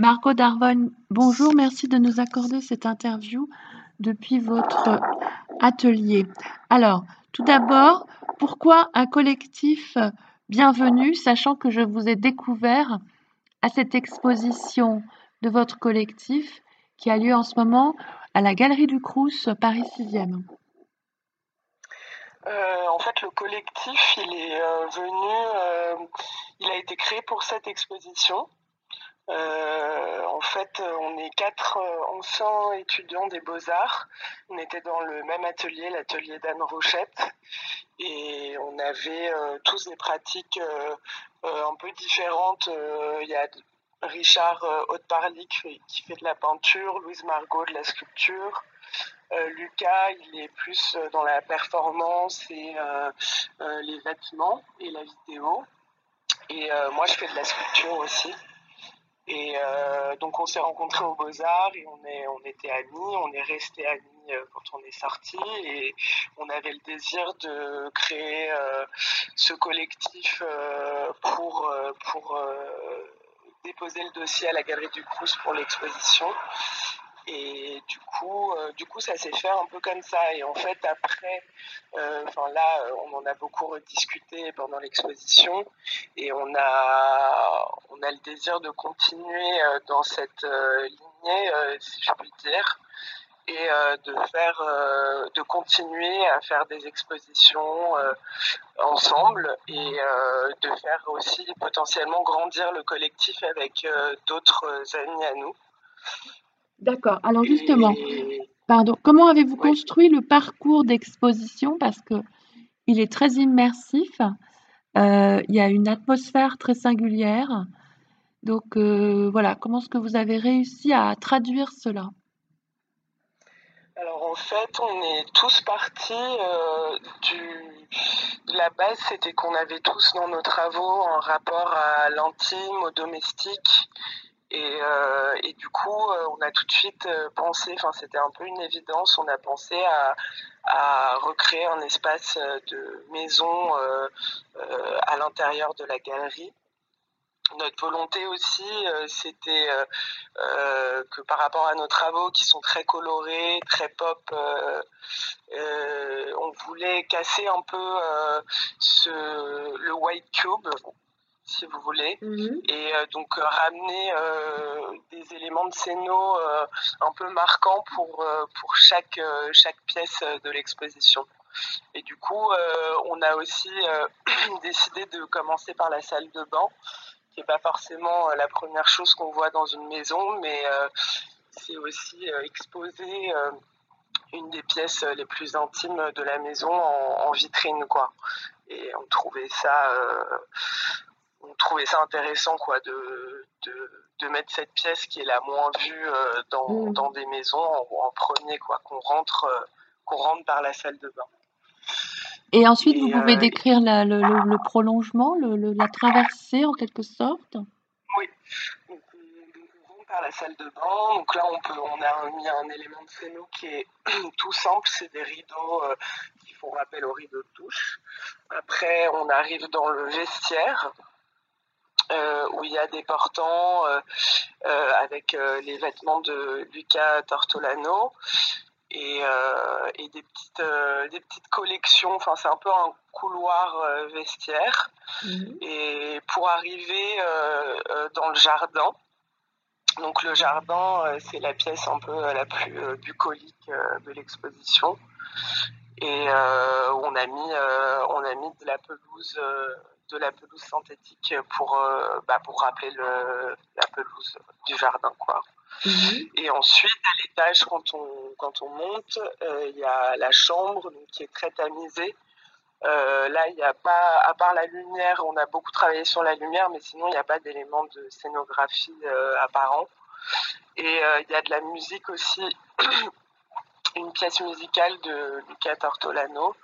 Margot Darvon, bonjour, merci de nous accorder cette interview depuis votre atelier. Alors, tout d'abord, pourquoi un collectif bienvenu, sachant que je vous ai découvert à cette exposition de votre collectif qui a lieu en ce moment à la Galerie du Crous, Paris 6e euh, en fait, le collectif, il est euh, venu, euh, il a été créé pour cette exposition. En fait, on est quatre anciens étudiants des beaux-arts. On était dans le même atelier, l'atelier d'Anne Rochette, et on avait tous des pratiques un peu différentes. Il y a Richard Haute-Parly qui fait de la peinture, Louise Margot de la sculpture. Euh, Lucas, il est plus euh, dans la performance et euh, les vêtements et la vidéo. Et moi, je fais de la sculpture aussi. Et donc on s'est rencontrés aux Beaux-Arts et on, était amis, on est restés amis quand on est sortis et on avait le désir de créer ce collectif pour, pour déposer le dossier à la Galerie du Crous pour l'exposition. Et du coup, euh, du coup, ça s'est fait un peu comme ça. Et en fait, après, euh, enfin là, on en a beaucoup rediscuté pendant l'exposition, et on a, on a le désir de continuer euh, dans cette lignée, si je puis dire, et de faire, de continuer à faire des expositions ensemble et de faire aussi potentiellement grandir le collectif avec d'autres amis à nous. D'accord. Alors justement, pardon, comment avez-vous construit le parcours d'exposition? Parce que il est très immersif. Euh, il y a une atmosphère très singulière. Donc euh, voilà, comment est-ce que vous avez réussi à traduire cela? Alors en fait, on est tous partis euh, du... La base, c'était qu'on avait tous dans nos travaux un rapport à l'intime, au domestique et, euh, et, du coup, euh, on a tout de suite euh, pensé, enfin c'était un peu une évidence, on a pensé à, recréer un espace de maison à l'intérieur de la galerie. Notre volonté aussi, c'était que par rapport à nos travaux qui sont très colorés, très pop, on voulait casser un peu le white cube si vous voulez, mhm. et euh, donc euh, ramener euh, des éléments de scéno un peu marquants pour, pour chaque, chaque pièce de l'exposition. Et du coup, on a aussi décidé de commencer par la salle de bain, qui n'est pas forcément la première chose qu'on voit dans une maison, mais c'est aussi exposer une des pièces les plus intimes de la maison en, vitrine, quoi. Et on trouvait ça, on trouvait ça intéressant quoi de, de, mettre cette pièce qui est la moins vue euh, dans, mm. dans, des maisons en, premier quoi qu'on rentre euh, qu'on rentre par la salle de bain. Et ensuite, vous pouvez euh, décrire le, le, prolongement, la traversée en quelque sorte? Oui. Donc, on, rentre par la salle de bain. Donc là, on, peut, on a mis un élément de scéno qui est tout simple. C'est des rideaux qui font rappel aux rideaux de douche. Après, on arrive dans le vestiaire. Euh, où il y a des portants euh, euh, avec les vêtements de Luca Tortolano et, des, petites, des petites collections. Enfin, c'est un peu un couloir vestiaire. Mhm. Et pour arriver dans le jardin, donc le jardin, c'est la pièce un peu la plus bucolique de l'exposition. Et on a mis, on a mis de la pelouse de la pelouse synthétique pour, euh, bah, pour rappeler le, la pelouse du jardin. Quoi. Mhm. Et ensuite, à l'étage, quand on, quand on monte, euh, il y a la chambre donc, qui est très tamisée. Euh, là, il n'y a pas, à part la lumière, on a beaucoup travaillé sur la lumière, mais sinon, il n'y a pas d'éléments de scénographie apparents. Et il y a de la musique aussi une pièce musicale de Luca Tortolano.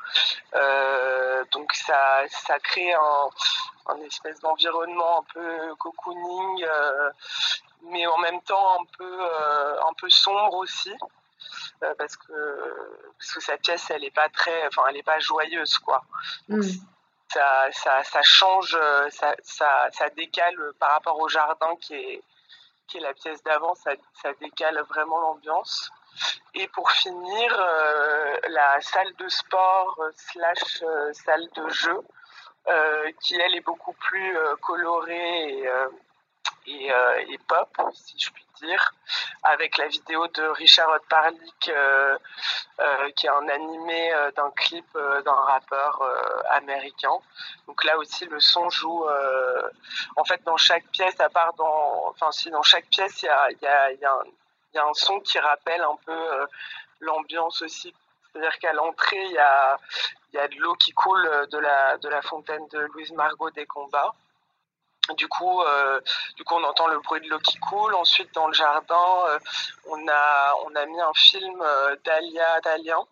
Euh, donc ça, ça crée un, espèce d'environnement un peu cocooning, euh, mais en même temps un peu, euh, un peu sombre aussi. Parce que, parce que sa pièce elle est pas très enfin elle est pas joyeuse quoi mm. ça, ça, ça, change ça, ça, ça décale par rapport au jardin qui est et la pièce d'avant, ça, ça, décale vraiment l'ambiance. Et pour finir, euh, la salle de sport slash salle de jeu, qui elle est beaucoup plus colorée et, et, et, pop, si je puis dire, avec la vidéo de Richard Parlick, euh, euh, qui est un animé euh, d'un clip d'un rappeur américain. Donc là aussi, le son joue. en fait, dans chaque pièce, à part dans. Enfin, si, dans chaque pièce, il y a, y, a, y, y a, un son qui rappelle un peu l'ambiance aussi. C'est-à-dire qu'à l'entrée, il y a, y a de l'eau qui coule de la, de la fontaine de Louise Margot des combats. Du coup, euh, du coup, on entend le bruit de l'eau qui coule. Ensuite, dans le jardin, euh, on, a, on a mis un film euh, d'Alia Dalian,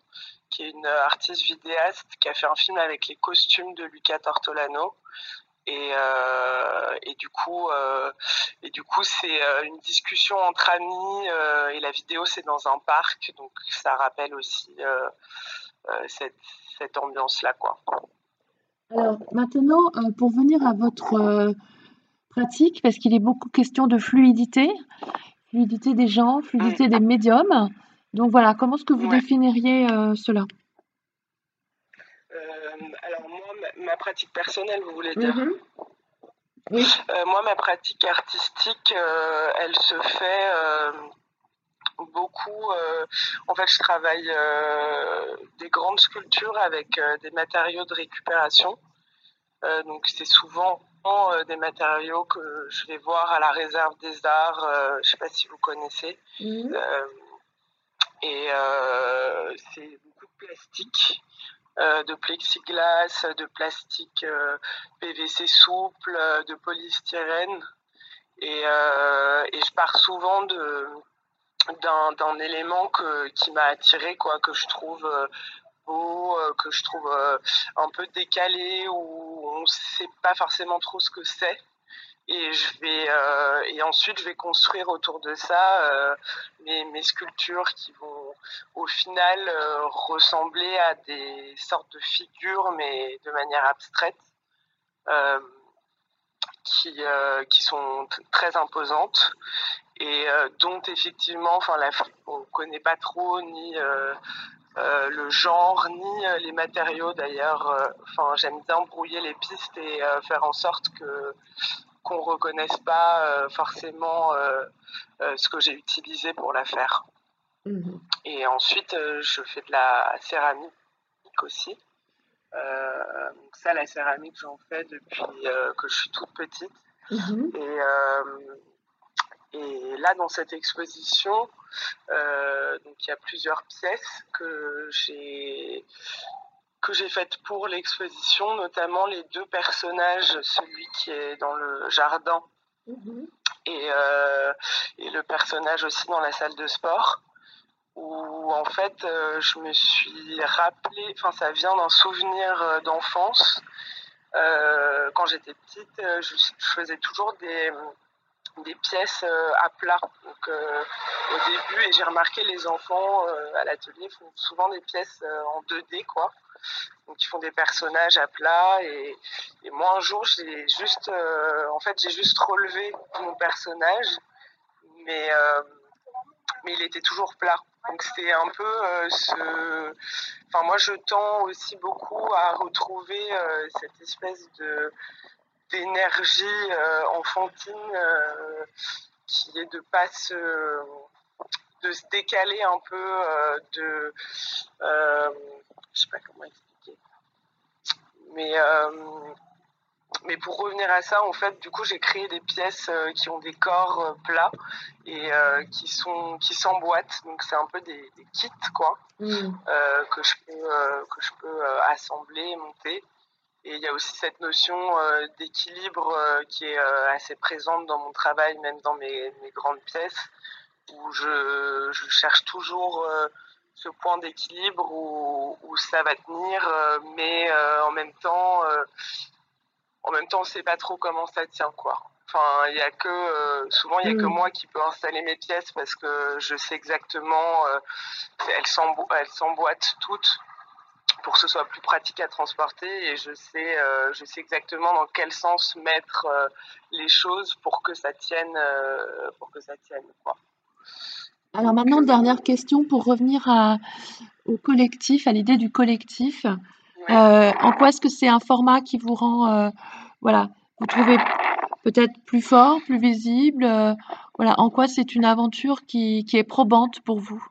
qui est une artiste vidéaste qui a fait un film avec les costumes de Luca Tortolano. Et, et du coup, et du coup, c'est une discussion entre amis et la vidéo c'est dans un parc, donc ça rappelle aussi cette, cette ambiance-là, quoi. Alors maintenant, pour venir à votre pratique parce qu'il est beaucoup question de fluidité, fluidité des gens, fluidité des médiums. Donc voilà, comment est-ce que vous définiriez euh, cela? Euh, Alors moi, ma, pratique personnelle, vous voulez dire? Mm-hmm. Oui. Euh, moi, ma pratique artistique, elle se fait beaucoup. en fait, je travaille des grandes sculptures avec des matériaux de récupération. Donc, c'est souvent euh, des matériaux que je vais voir à la réserve des arts. Euh, je ne sais pas si vous connaissez. Mhm. Euh, et c'est beaucoup de plastique. de plexiglas, de plastique PVC souple, de polystyrène. Et, et, je pars souvent de, d'un, élément que, qui m'a attiré, quoi, que je trouve beau, que je trouve un peu décalé ou on ne sait pas forcément trop ce que c'est. Et, et ensuite, je vais construire autour de ça mes, sculptures qui vont au final ressembler à des sortes de figures, mais de manière abstraite, qui, sont très imposantes et dont effectivement, on ne connaît pas trop ni euh, le genre ni euh, les matériaux d'ailleurs. Euh, enfin, j'aime bien brouiller les pistes et faire en sorte que qu'on reconnaisse pas forcément ce que j'ai utilisé pour la faire. Mhm. Et ensuite, je fais de la céramique aussi. ça, la céramique, j'en fais depuis que je suis toute petite. Mhm. Et et là, dans cette exposition, euh, donc il y a plusieurs pièces que j'ai que j'ai faites pour l'exposition, notamment les deux personnages, celui qui est dans le jardin mhm. et, euh, et, le personnage aussi dans la salle de sport, où en fait euh, je me suis rappelé, enfin ça vient d'un souvenir d'enfance. quand j'étais petite, je, faisais toujours des, des pièces euh, à plat. Euh, au début, et j'ai remarqué les enfants euh, à l'atelier font souvent des pièces en 2D, quoi. Donc ils font des personnages à plat et, moi un jour j'ai juste en fait j'ai juste relevé mon personnage mais mais il était toujours plat. Donc c'est un peu ce enfin moi je tends aussi beaucoup à retrouver cette espèce de d'énergie euh, enfantine euh, qui est de pas se de se décaler un peu euh, de je sais pas comment expliquer mais mais pour revenir à ça, en fait, du coup, j'ai créé des pièces qui ont des corps plats et qui sont qui s'emboîtent. Donc, c'est un peu des, kits, quoi, mmh. que je peux que je peux assembler, monter. Et il y a aussi cette notion euh, d'équilibre euh, qui est euh, assez présente dans mon travail, même dans mes, mes grandes pièces, où je, je cherche toujours ce point d'équilibre où, où, ça va tenir, mais en même temps, en même temps, on sait pas trop comment ça tient, quoi. Enfin, il y a que souvent il y a que mm. moi qui peux installer mes pièces parce que je sais exactement elles s'emboîtent toutes pour que ce soit plus pratique à transporter et je sais, je sais exactement dans quel sens mettre les choses pour que ça tienne, pour que ça tienne. Quoi. Alors maintenant, dernière question pour revenir à, au collectif, à l'idée du collectif. en quoi est-ce que c'est un format qui vous rend, voilà, vous trouvez peut-être plus fort, plus visible Voilà, en quoi c'est une aventure qui, qui, est probante pour vous?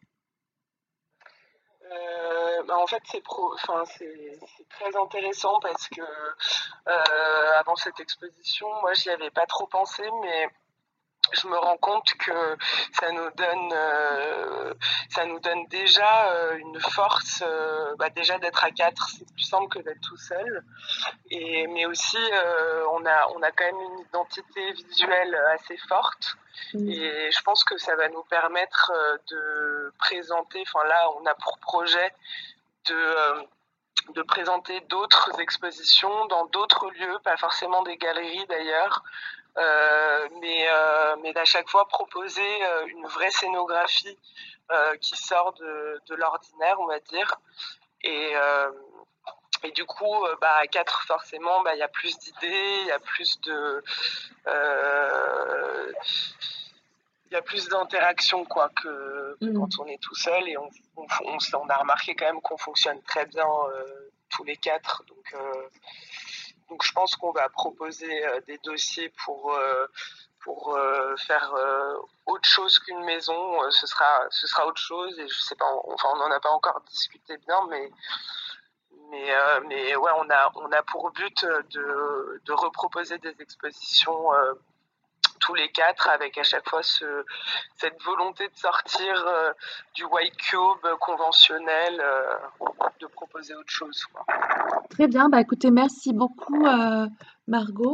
Bah en fait, c'est très intéressant parce que euh, avant cette exposition, moi, j'y avais pas trop pensé, mais je me rends compte que ça nous donne, euh, ça nous donne déjà euh, une force, euh, bah déjà d'être à quatre, c'est plus simple que d'être tout seul. Et mais aussi, on a, on a quand même une identité visuelle assez forte. Mmh. Et je pense que ça va nous permettre de présenter. Enfin là, on a pour projet de de présenter d'autres expositions dans d'autres lieux, pas forcément des galeries d'ailleurs, euh, mais, euh, mais d'à chaque fois proposer euh, une vraie scénographie qui sort de, de l'ordinaire, on va dire. Et, et du coup, bah, à quatre, forcément, bah, il y a plus d'idées, il y a plus de. Y a plus d'interaction quoi que, mmh. quand on est tout seul et on, on, on, a remarqué quand même qu'on fonctionne très bien tous les quatre donc donc je pense qu'on va proposer euh, des dossiers pour euh, pour euh, faire autre chose qu'une maison, ce sera ce sera autre chose et je sais pas, enfin on n'en a pas encore discuté bien, mais mais mais ouais on a on a pour but de de reproposer des expositions tous les quatre avec à chaque fois ce, cette volonté de sortir du white cube conventionnel, de proposer autre chose. Très bien, bah écoutez, merci beaucoup Margot.